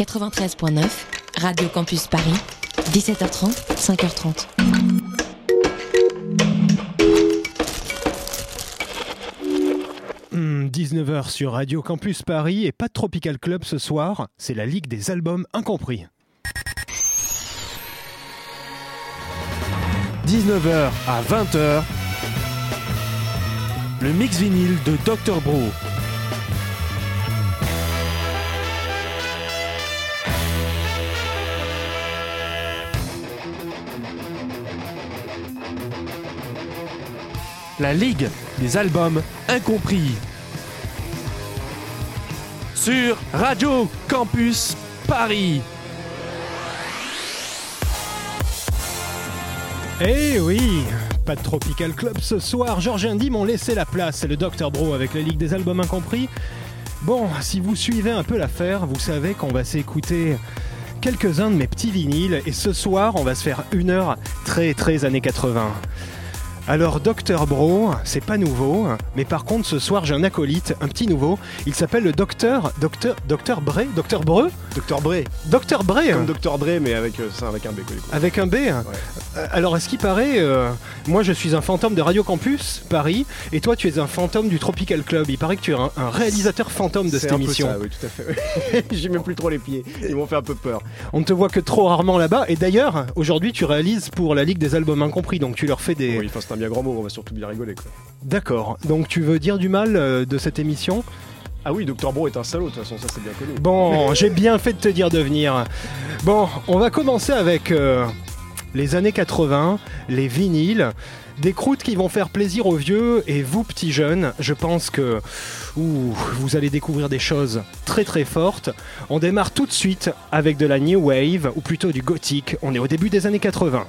93.9, Radio Campus Paris, 17h30, 5h30. Hmm, 19h sur Radio Campus Paris et pas de Tropical Club ce soir, c'est la Ligue des albums incompris. 19h à 20h, le mix vinyle de Dr. Bro. La Ligue des albums incompris. Sur Radio Campus Paris. Eh oui, pas de Tropical Club ce soir. Georges et Andy m'ont laissé la place. C'est le Dr Bro avec la Ligue des albums incompris. Bon, si vous suivez un peu l'affaire, vous savez qu'on va s'écouter quelques-uns de mes petits vinyles. Et ce soir, on va se faire une heure très très années 80. Alors Dr Bro, c'est pas nouveau, mais par contre ce soir j'ai un acolyte, un petit nouveau. Il s'appelle le Docteur Docteur Docteur Bray, Docteur Breu, Docteur Bray. Docteur Bray. Comme Docteur Dre, mais avec, euh, ça, avec un B. quoi, du coup. Avec un B Alors, à ce qui paraît, euh, moi je suis un fantôme de Radio Campus Paris, et toi tu es un fantôme du Tropical Club. Il paraît que tu es un, un réalisateur fantôme de cette un peu émission. ça, oui, tout à fait. J'y mets plus trop les pieds. Ils m'ont fait un peu peur. On ne te voit que trop rarement là-bas, et d'ailleurs, aujourd'hui tu réalises pour la Ligue des Albums Incompris, donc tu leur fais des. Oui, enfin, c'est un bien grand mot, on va surtout bien rigoler. D'accord, donc tu veux dire du mal euh, de cette émission? Ah oui, Docteur Bro est un salaud, de toute façon, ça c'est bien connu. Bon, j'ai bien fait de te dire de venir. Bon, on va commencer avec euh, les années 80, les vinyles, des croûtes qui vont faire plaisir aux vieux et vous petits jeunes, je pense que vous allez découvrir des choses très très fortes. On démarre tout de suite avec de la new wave ou plutôt du gothique. On est au début des années 80.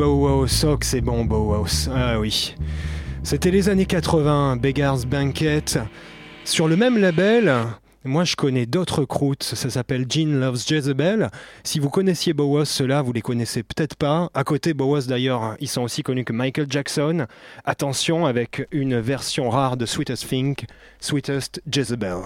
Oh que c'est bon Bauhaus. Ah oui. C'était les années 80, Beggar's Banquet. Sur le même label, moi je connais d'autres croûtes, ça s'appelle Jean Loves Jezebel. Si vous connaissiez Bauhaus, ceux-là, vous les connaissez peut-être pas. À côté, Bauhaus d'ailleurs, ils sont aussi connus que Michael Jackson. Attention avec une version rare de Sweetest Thing, Sweetest Jezebel.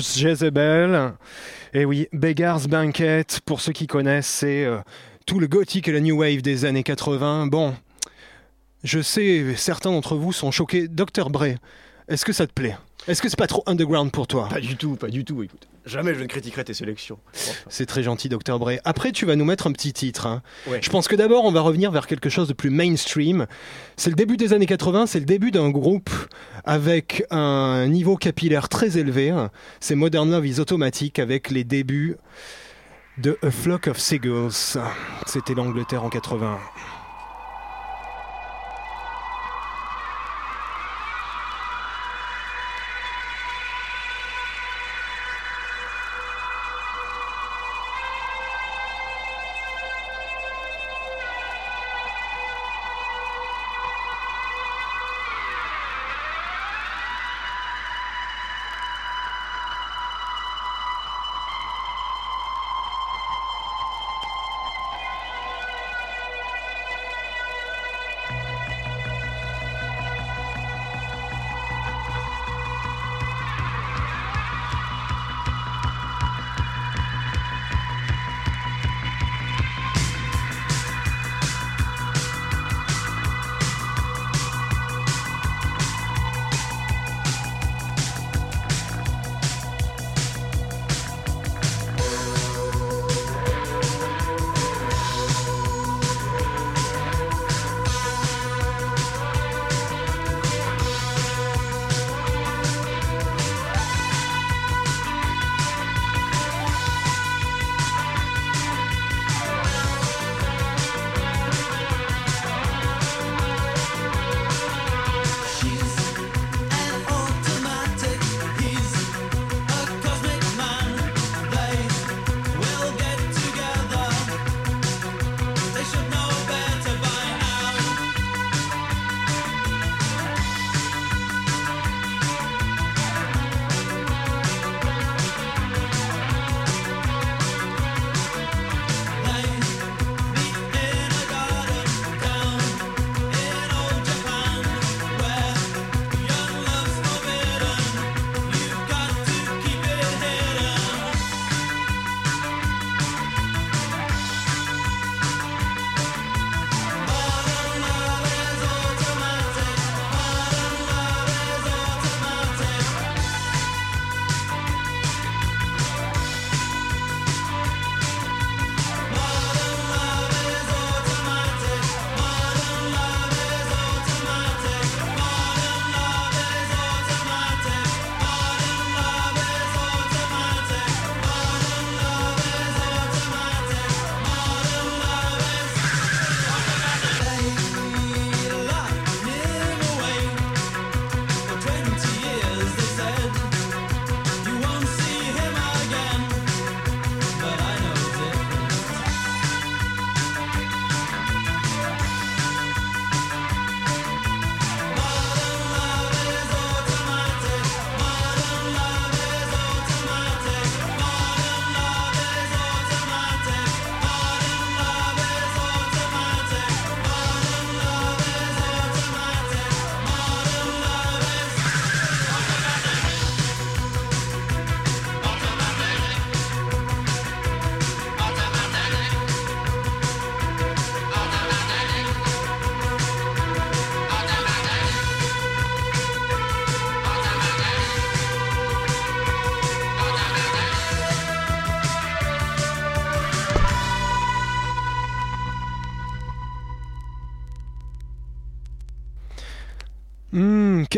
Jezebel. Et oui, Beggar's Banquet, pour ceux qui connaissent, c'est euh, tout le gothique et la new wave des années 80. Bon, je sais, certains d'entre vous sont choqués. Dr. Bray, est-ce que ça te plaît? Est-ce que c'est pas trop underground pour toi? Pas du tout, pas du tout. Écoute, jamais je ne critiquerai tes sélections. Enfin, C'est très gentil, Dr. Bray. Après, tu vas nous mettre un petit titre. hein. Ouais. Je pense que d'abord, on va revenir vers quelque chose de plus mainstream. C'est le début des années 80, c'est le début d'un groupe avec un niveau capillaire très élevé. C'est Modern Love is Automatic avec les débuts de A Flock of Seagulls. C'était l'Angleterre en 80.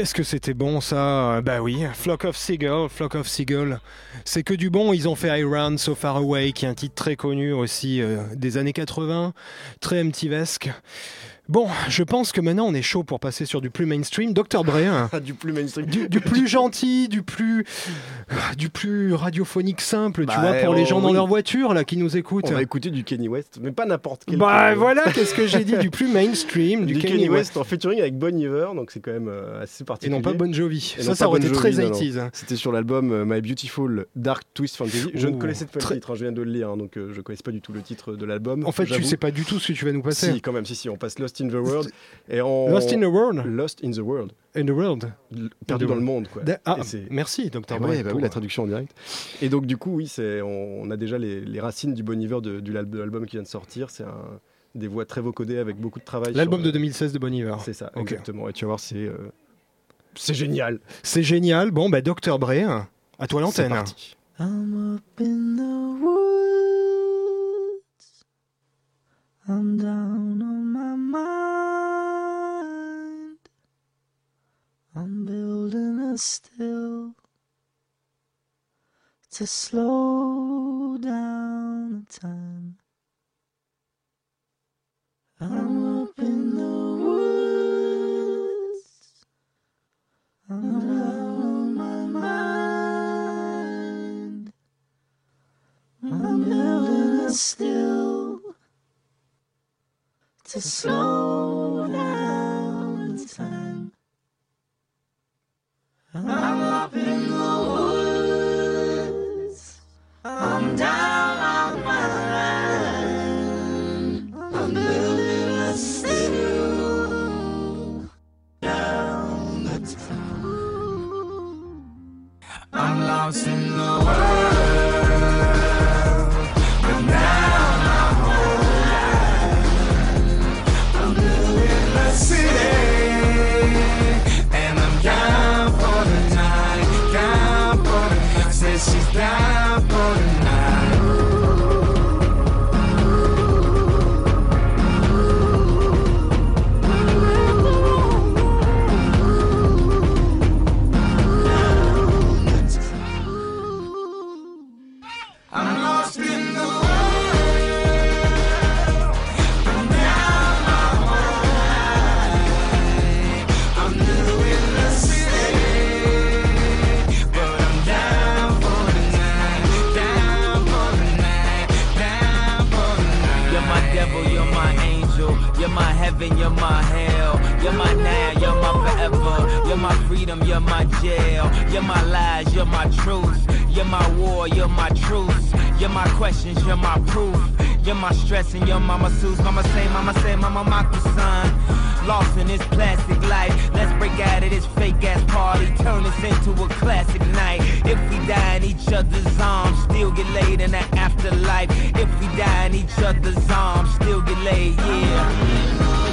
Qu'est-ce que c'était bon ça? Bah oui, Flock of Seagull, Flock of Seagull. C'est que du bon, ils ont fait I Run So Far Away, qui est un titre très connu aussi euh, des années 80, très MTVesque. Bon, je pense que maintenant on est chaud pour passer sur du plus mainstream. Dr. Dre, hein, du plus mainstream. du, du plus gentil, du plus, du plus radiophonique simple, Bah, tu vois, pour les oh, gens dans oui. leur voiture là qui nous écoutent. On va écouter du Kenny West, mais pas n'importe quel. Bah voilà, qu'est-ce que j'ai dit Du plus mainstream, Du, du, Kenny West en featuring avec Bon Iver, donc c'est quand même euh, assez Et particulier. non pas Bon Jovi. Et Ça, ça aurait Bon été très non, non. 80s. hein. C'était sur l'album euh, My Beautiful Dark Twist Fantasy. Je ne connaissais pas très- le titre, hein, je viens de le lire, hein, donc euh, je connaissais pas du tout le titre de l'album. En fait, tu sais pas du tout ce que tu vas nous passer. Si, quand même, si, si, on passe Lost in the World. Et on... Lost in the world. Lost in the World. In the world. Perdu dans le monde, quoi. Ah, Et c'est- merci, Dr. Ah ouais, bah oui, la traduction en direct. Et donc, du coup, oui, c'est, on, on a déjà les, les racines du Bon Iver de, de l'album qui vient de sortir. C'est un, des voix très vocodées avec beaucoup de travail. L'album sur, de euh, 2016 de Bon Iver. C'est ça, exactement. Et tu vas voir, c'est, euh, c'est génial. C'est génial. Bon, bah, Dr. Dre, à toi C'est l'antenne. parti. I'm up in the woods. I'm down on my mind. I'm building a still to slow down the time. I'm up in the woods. I'm down on my mind. I'm building a still to slow each other's arms, still get laid in the afterlife. If we die in each other's arms, still get laid, yeah.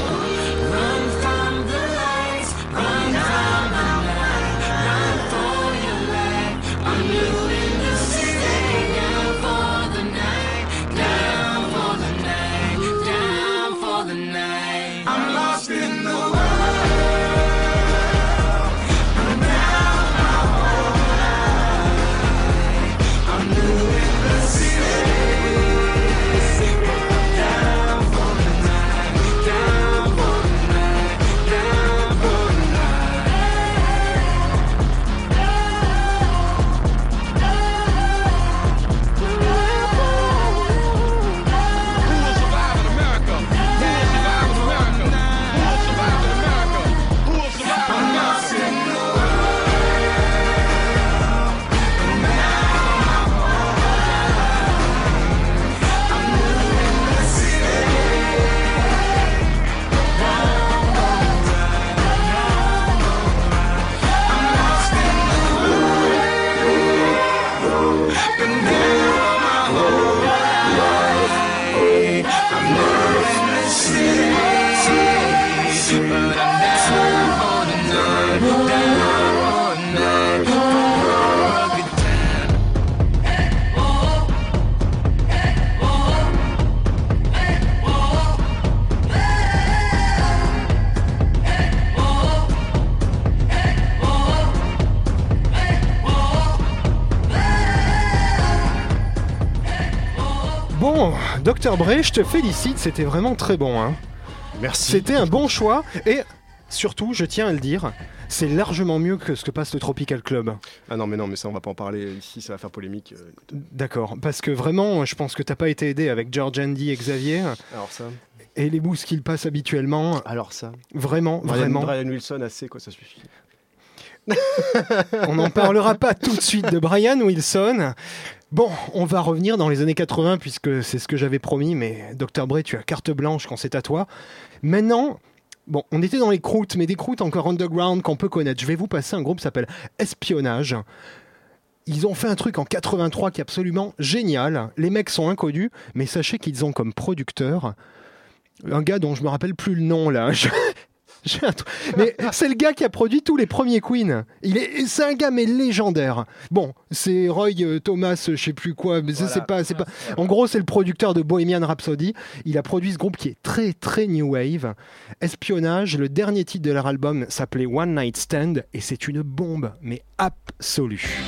Docteur Bray, je te félicite, c'était vraiment très bon. Hein. Merci. C'était un bon choix et surtout, je tiens à le dire, c'est largement mieux que ce que passe le Tropical Club. Ah non, mais non, mais ça, on va pas en parler ici, ça va faire polémique. euh. D'accord, parce que vraiment, je pense que t'as pas été aidé avec George Andy et Xavier Alors ça. et les boosts qu'ils passent habituellement. Alors ça. Vraiment, Brian, vraiment. Brian Wilson, assez, quoi, ça suffit. On n'en parlera pas tout de suite de Brian Wilson. Bon, on va revenir dans les années 80 puisque c'est ce que j'avais promis, mais Dr. Bray, tu as carte blanche quand c'est à toi. Maintenant, bon, on était dans les croûtes, mais des croûtes encore underground qu'on peut connaître. Je vais vous passer un groupe qui s'appelle Espionnage. Ils ont fait un truc en 83 qui est absolument génial. Les mecs sont inconnus, mais sachez qu'ils ont comme producteur un gars dont je me rappelle plus le nom là. Mais c'est le gars qui a produit tous les premiers Queen. Il est, c'est un gars mais légendaire. Bon, c'est Roy euh, Thomas, je sais plus quoi, mais Voilà. c'est pas, c'est pas. En gros, c'est le producteur de Bohemian Rhapsody. Il a produit ce groupe qui est très très new wave. Espionnage. Le dernier titre de leur album s'appelait One Night Stand et c'est une bombe, mais absolue.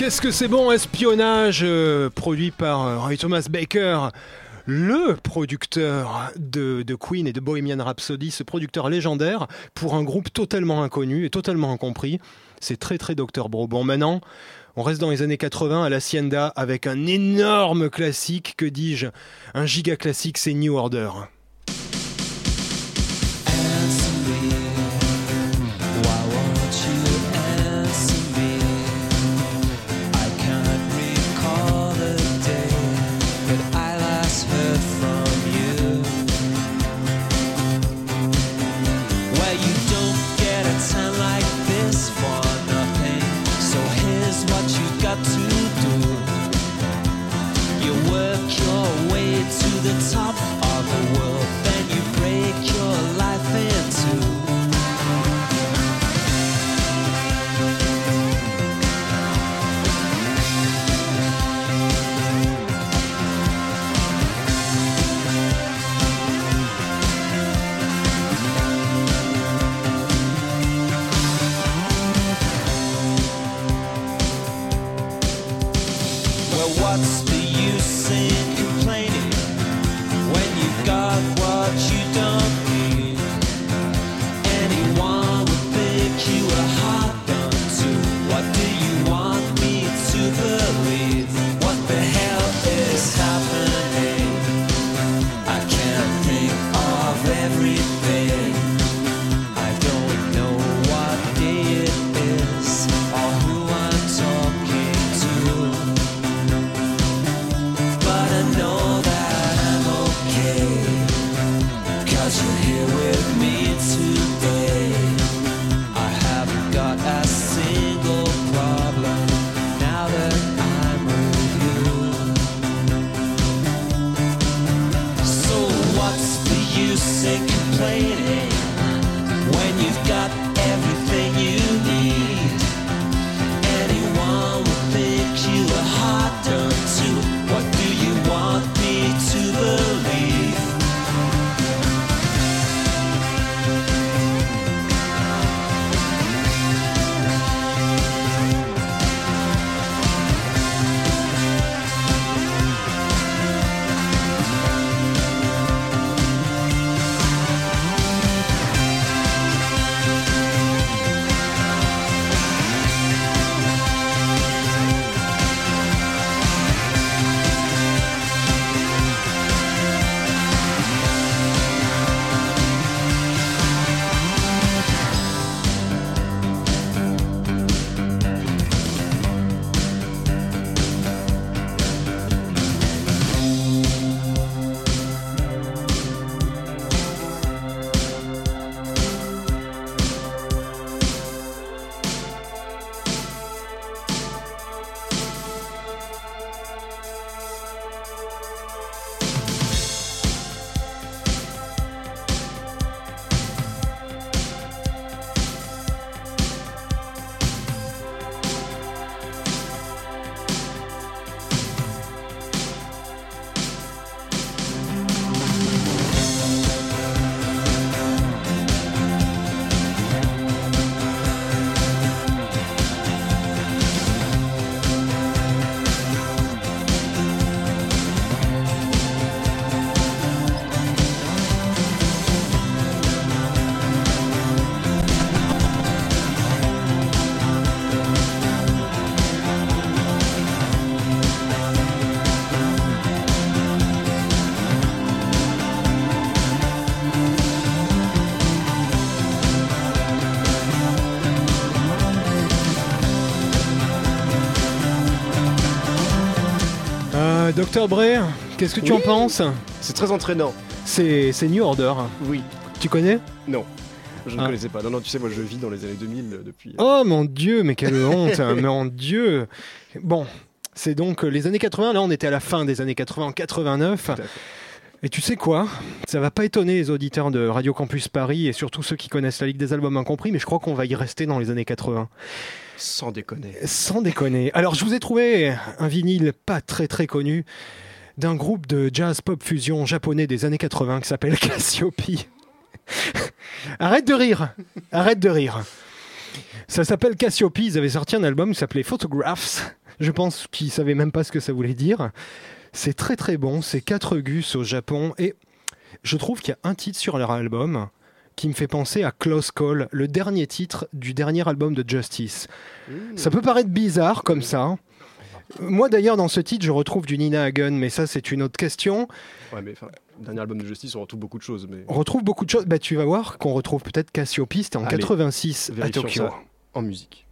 Qu'est-ce que c'est bon, espionnage, euh, produit par euh, Roy Thomas Baker, le producteur de, Queen et de Bohemian Rhapsody, ce producteur légendaire pour un groupe totalement inconnu et totalement incompris. C'est très très Dr. Bro. Bon, maintenant, on reste dans les années 80 à l'Hacienda avec un énorme classique, que dis-je, un giga classique, c'est New Order. Docteur Bray, qu'est-ce que tu en penses C'est très entraînant. C'est New Order. Oui. Tu connais Non. Je ne Ah. connaissais pas. Non, non, tu sais, moi je vis dans les années 2000 euh, depuis. Oh mon dieu, mais quelle honte, hein, mon dieu. Bon, c'est donc euh, les années 80, là on était à la fin des années 80, en 89. Tout à fait. Et tu sais quoi? Ça va pas étonner les auditeurs de Radio Campus Paris et surtout ceux qui connaissent la Ligue des Albums Incompris, mais je crois qu'on va y rester dans les années 80. Sans déconner. Sans déconner. Alors je vous ai trouvé un vinyle pas très très connu d'un groupe de jazz pop fusion japonais des années 80 qui s'appelle Cassiope. Arrête de rire Arrête de rire Ça s'appelle Cassiope, ils avaient sorti un album qui s'appelait Photographs. Je pense qu'ils savaient même pas ce que ça voulait dire. C'est très très bon, c'est 4 gus au Japon et je trouve qu'il y a un titre sur leur album qui me fait penser à Close Call, le dernier titre du dernier album de Justice. Ça peut paraître bizarre comme ça. Moi d'ailleurs dans ce titre je retrouve du Nina Hagen, mais ça c'est une autre question. Ouais, mais dernier album de Justice, on retrouve beaucoup de choses, mais On retrouve beaucoup de choses. Bah, tu vas voir qu'on retrouve peut-être Cassiope, c'était en Allez, 86 à Tokyo. en musique.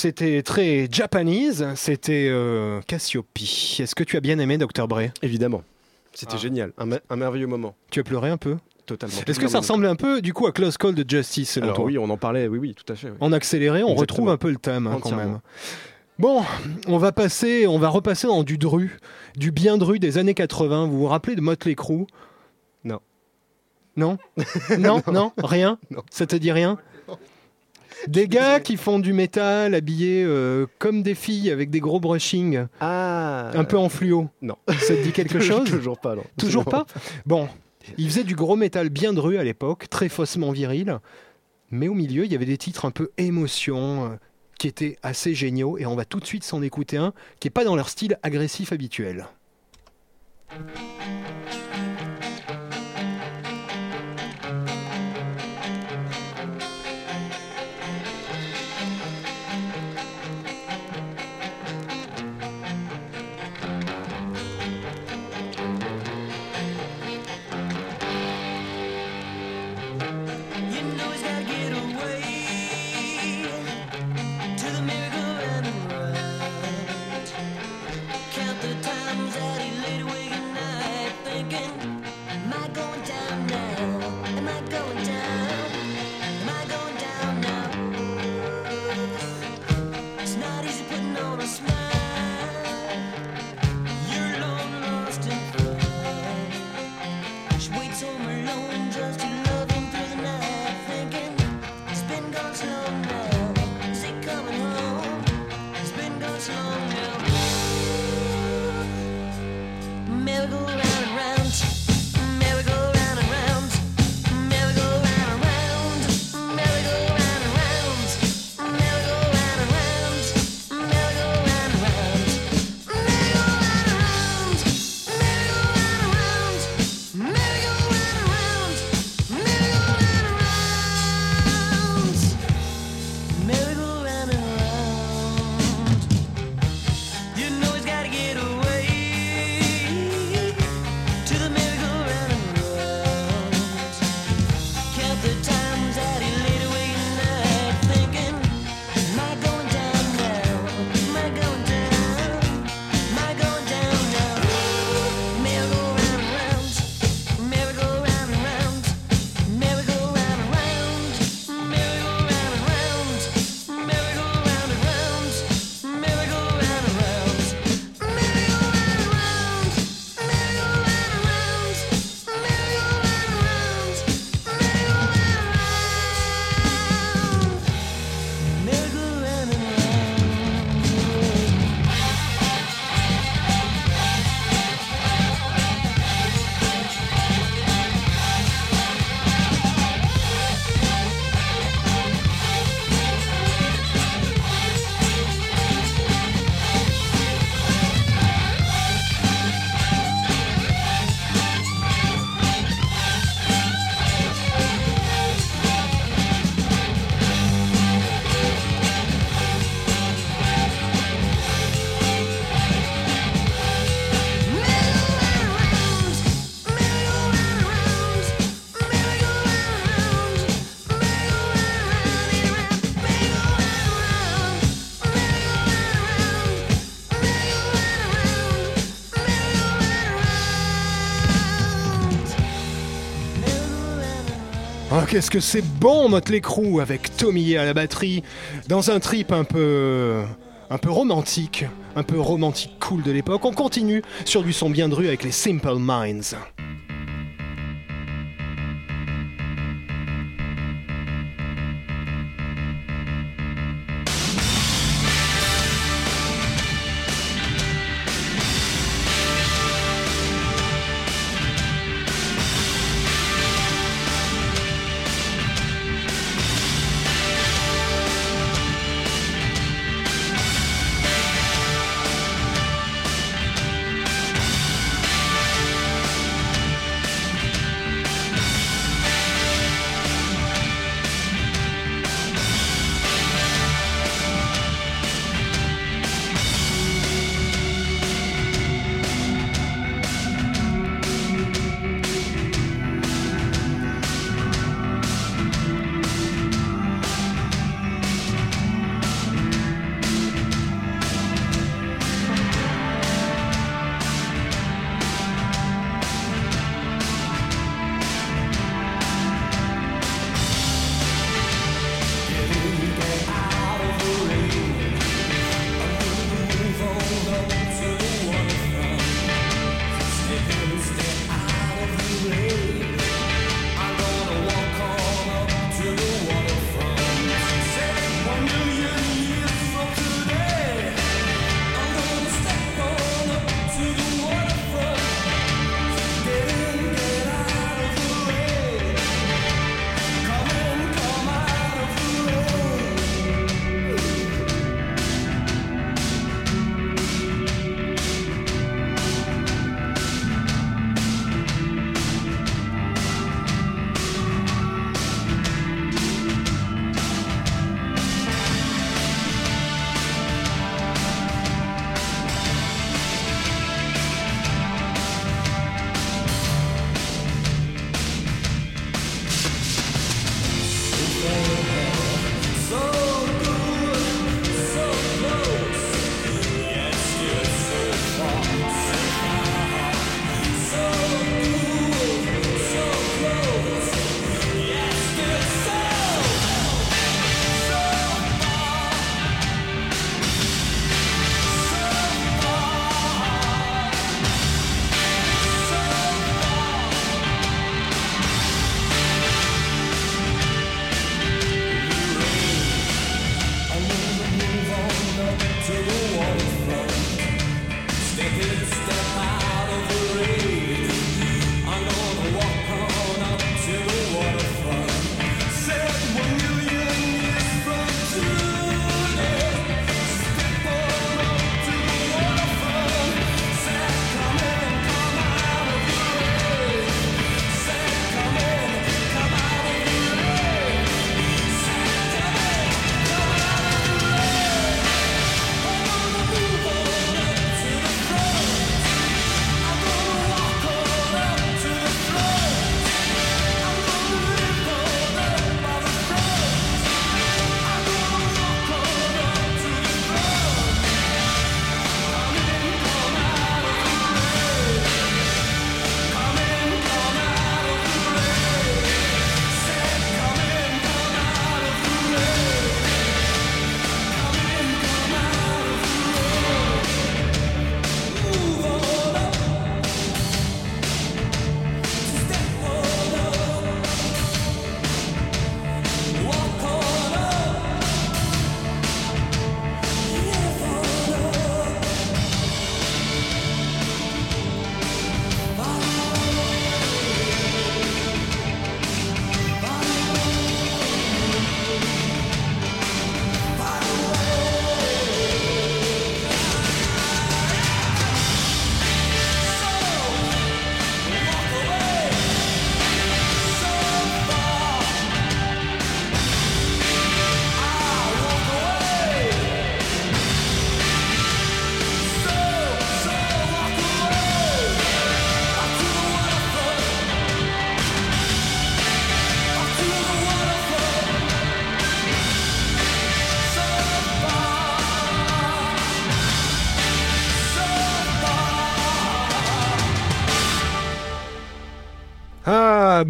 C'était très japanese, c'était euh, Cassiope. Est-ce que tu as bien aimé Dr. Bray? Évidemment. C'était Ah. génial. Un, me- un merveilleux moment. Tu as pleuré un peu? Totalement. Est-ce que ça ressemble un peu du coup à Close Call de Justice selon Alors toi? oui, on en parlait. Oui, oui, tout à fait. oui. En accéléré, on Exactement. retrouve un peu le thème hein, quand même. Bon, on va passer, on va repasser dans du dru, du bien dru des années 80. Vous vous rappelez de Motley Crue? Non? Non? Non, non, rien? Non. Ça te dit rien? Des gars qui font du métal habillés euh, comme des filles avec des gros brushings, Ah un peu en fluo. Non. Ça te dit quelque chose? Toujours pas, non. Toujours pas? Bon, ils faisaient du gros métal bien dru à l'époque, très faussement viril, mais au milieu, il y avait des titres un peu émotion, euh, qui étaient assez géniaux, et on va tout de suite s'en écouter un qui n'est pas dans leur style agressif habituel. Qu'est-ce que c'est bon, Motley Crue, avec Tommy à la batterie, dans un trip un peu. un peu romantique, un peu romantique cool de l'époque. On continue sur du son bien dru avec les Simple Minds.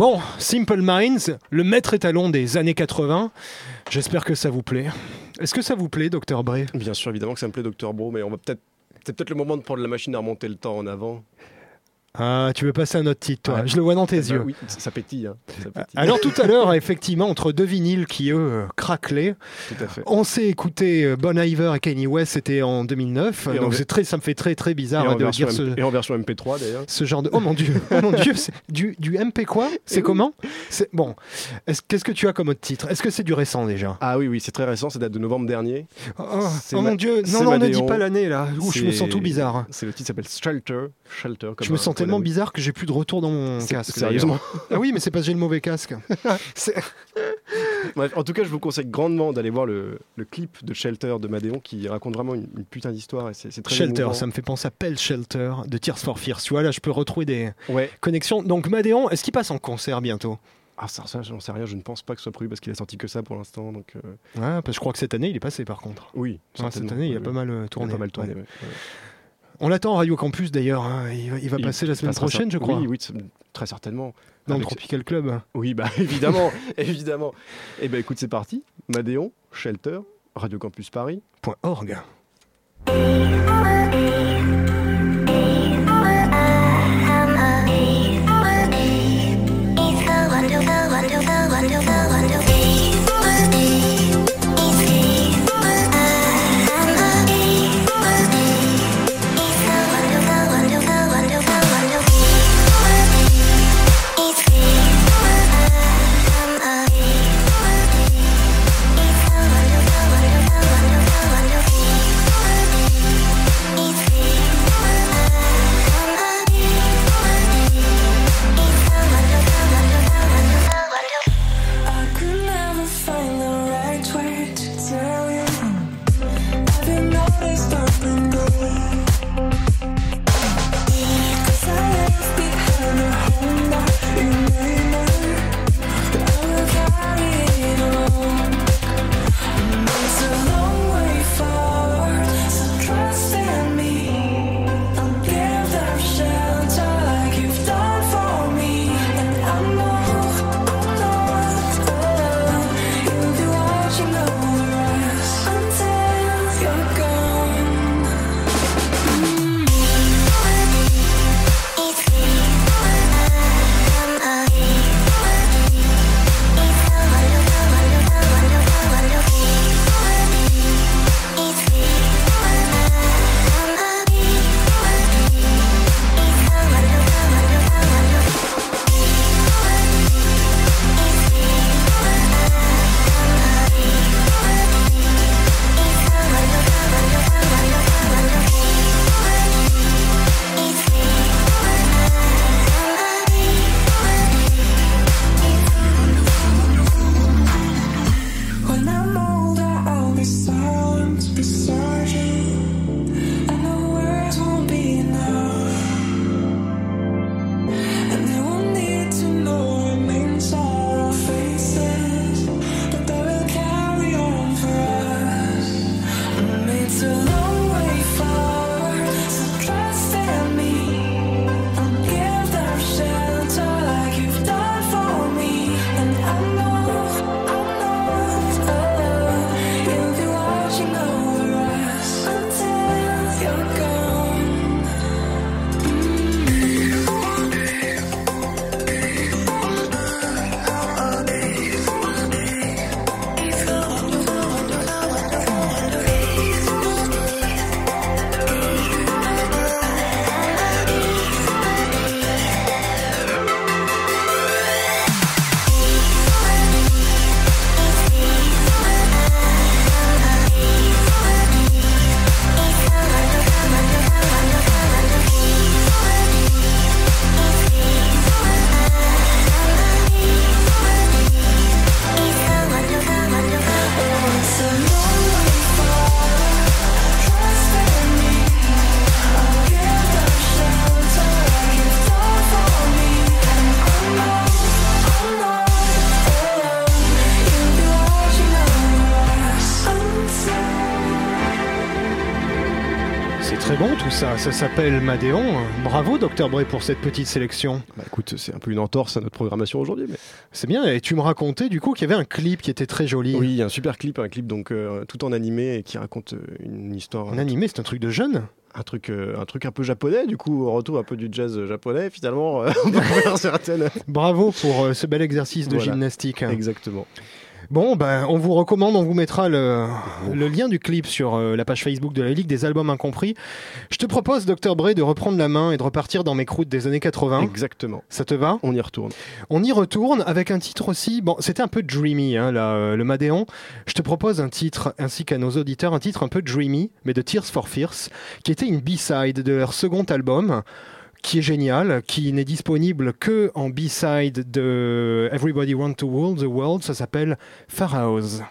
Bon, Simple Minds, le maître étalon des années 80. J'espère que ça vous plaît. Est-ce que ça vous plaît, Docteur Bray? Bien sûr, évidemment que ça me plaît, Dr. Bro, mais on va peut-être. C'est peut-être le moment de prendre la machine à remonter le temps en avant. Ah, tu veux passer à notre titre, toi Ouais. Je le vois dans tes Bah yeux. oui, ça ça pétille. hein, ça pétille. Alors tout à l'heure, effectivement, entre deux vinyles qui, eux, euh, craquelaient, Tout à fait. on s'est écouté euh, Bon Iver et Kanye West, c'était en 2009. Et en donc c'est très, ça me fait très très bizarre hein, en de dire ce, et en version MP3 d'ailleurs. ce genre de... Oh mon dieu, oh mon dieu, du, du MP quoi? C'est comment? C'est Bon, Est-ce- qu'est-ce que tu as comme autre titre? Est-ce que c'est du récent déjà? Ah oui, oui, c'est très récent, ça date de novembre dernier. Oh, oh, oh ma- mon dieu, non, non, ne dis Madéon. pas l'année là, Ouh, je me sens tout bizarre. C'est le titre s'appelle Shelter. Shelter comme Je me sens tellement bizarre que j'ai plus de retour dans mon casque. Sérieusement. Ah oui, mais c'est parce que j'ai le mauvais casque. Bref, en tout cas, je vous conseille grandement d'aller voir le, le clip de Shelter de Madéon qui raconte vraiment une, une putain d'histoire c'est très Shelter, émouvant. ça me fait penser à Pell Shelter de Tears for Fears. Tu vois, là, je peux retrouver des Ouais. connexions. Donc, Madéon, est-ce qu'il passe en concert bientôt? Ah ça, ça j'en sais rien, je ne pense pas que ce soit prévu parce qu'il a sorti que ça pour l'instant. Donc euh, Ouais, parce que je crois que cette année, il est passé par contre. oui. Cette année, il a oui, pas mal euh, a tourné. pas mal tourné. Ouais. ouais, ouais. On l'attend à Radio Campus d'ailleurs. hein. Il va, il va Il- passer la semaine prochaine, je crois, Oui, oui, très certainement. dans le Avec- Tropical Club. Oui, bah évidemment, évidemment. Et ben écoute, c'est parti. Madéon, Shelter, Radio Campus Paris. Point .org. ça, s'appelle Madéon. Bravo Dr Bray pour cette petite sélection. Bah écoute, c'est un peu une entorse à notre programmation aujourd'hui, mais C'est bien, et tu me racontais du coup qu'il y avait un clip qui était très joli. oui, un super clip, un clip donc euh, tout en animé et qui raconte euh, une histoire, En animé, c'est un truc de jeune un truc, euh, un truc un peu japonais. Du coup, au retour un peu du jazz japonais, finalement, euh, on peut faire certaines. Bravo pour euh, ce bel exercice de Voilà. gymnastique. Exactement. Bon, ben, on vous recommande, on vous mettra le, le lien du clip sur euh, la page Facebook de la Ligue des Albums Incompris. Je te propose, Dr Bray, de reprendre la main et de repartir dans mes croûtes des années 80. Exactement. Ça te va? On y retourne. On y retourne avec un titre aussi. Bon, c'était un peu dreamy, hein, là, euh, le Madéon. Je te propose un titre, ainsi qu'à nos auditeurs, un titre un peu dreamy, mais de Tears for Fears, qui était une B-side de leur second album, qui est génial, qui n'est disponible que en B-side de Everybody Want to Rule the World. Ça s'appelle Pharaohs.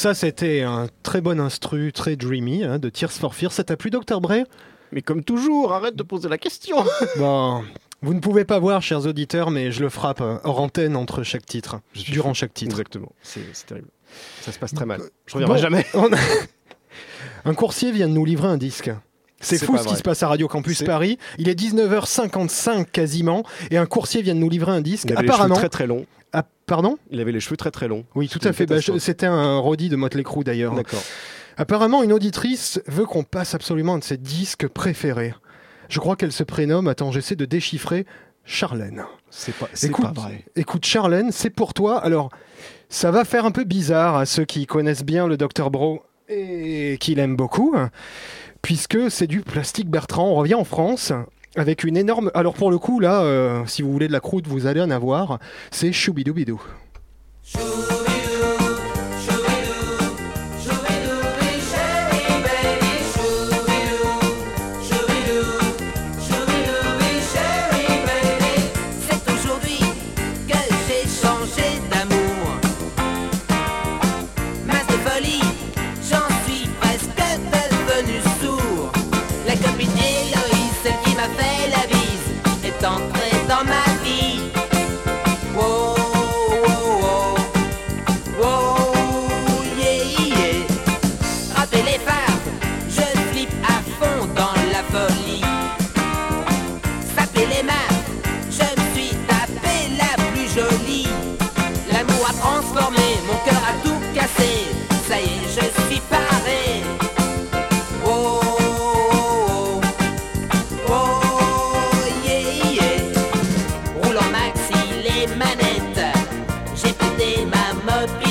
Ça c'était un très bon instru, très dreamy, hein, de Tears for Fears. Ça t'a plu, Dr Bray? Mais comme toujours, arrête de poser la question. Bon, vous ne pouvez pas voir, chers auditeurs, mais je le frappe euh, hors antenne entre chaque titre, durant chaque titre. Exactement. C'est terrible. Ça se passe très mal. Je reviendrai Bon, jamais. on a- Un coursier vient de nous livrer un disque. C'est fou ce qui se passe à Radio Campus Paris. Il est 19h55 quasiment et un coursier vient de nous livrer un disque. Il avait les cheveux Apparemment, très très longs. ap- Pardon? Il avait les cheveux très très longs. Oui, tout à fait. Bah. C'était un Roddy de Motley Crue d'ailleurs. D'accord. Apparemment, une auditrice veut qu'on passe absolument un de ses disques préférés. Je crois qu'elle se prénomme, attends, j'essaie de déchiffrer, Charlène. C'est pas, Écoute, pas vrai. écoute, Charlène, c'est pour toi. Alors, ça va faire un peu bizarre à ceux qui connaissent bien le Dr Bro et qui l'aiment beaucoup, hein, puisque c'est du plastique Bertrand. On revient en France avec une énorme. Alors, pour le coup, là, euh, si vous voulez de la croûte, vous allez en avoir. C'est Choubidoubidou. mud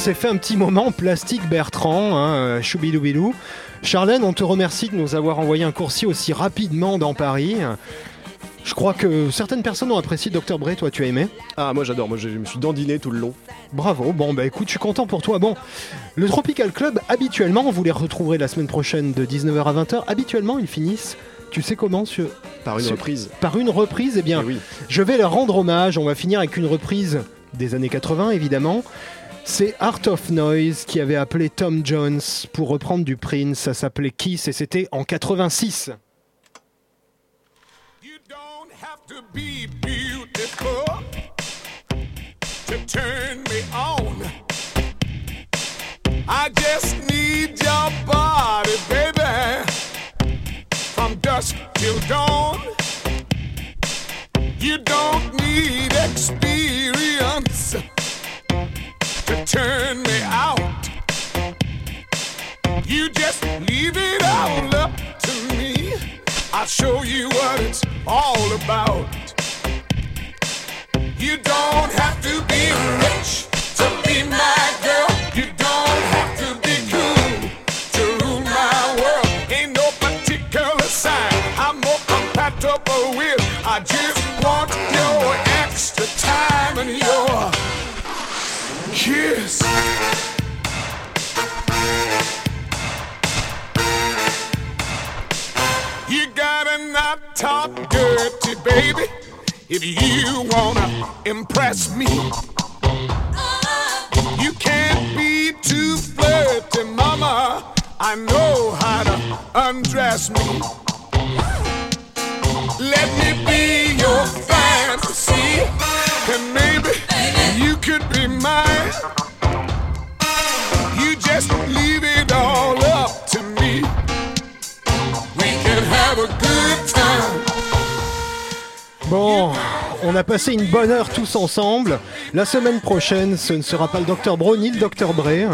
s'est fait un petit moment plastique Bertrand, hein, choubidoubidou. Charlène, on te remercie de nous avoir envoyé un coursier aussi rapidement dans Paris. Je crois que certaines personnes ont apprécié Dr Bray, toi tu as aimé Ah, moi j'adore, moi je me suis dandiné tout le long. Bravo, bon bah écoute, je suis content pour toi. Bon, le Tropical Club, habituellement, vous les retrouverez la semaine prochaine de 19h à 20h. Habituellement, ils finissent, tu sais comment, sur- Par une Sur- reprise. par une reprise. Eh bien, Eh oui. je vais leur rendre hommage. On va finir avec une reprise des années 80, évidemment. C'est Art of Noise qui avait appelé Tom Jones pour reprendre du Prince. Ça s'appelait Kiss et c'était en 86. You don't have to be beautiful to turn me on. I just need your body, baby, from dusk till dawn. You don't need experience turn me out. You just leave it all up to me. I'll show you what it's all about. You don't have to be rich to be my You gotta not talk dirty, baby, if you wanna impress me. You can't be too flirty, mama. I know how to undress me. Let me be your fantasy, and maybe you could be mine. Bon, on a passé une bonne heure tous ensemble. La semaine prochaine, ce ne sera pas le Dr Bro ni le Dr Bray.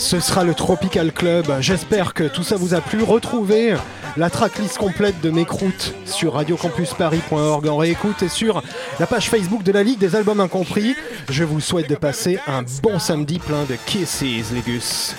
Ce sera le Tropical Club. J'espère que tout ça vous a plu. Retrouvez la tracklist complète de mes croûtes sur radiocampusparis.org en réécoute et sur la page Facebook de la Ligue des Albums Incompris. Je vous souhaite de passer un bon samedi plein de kisses, les gus.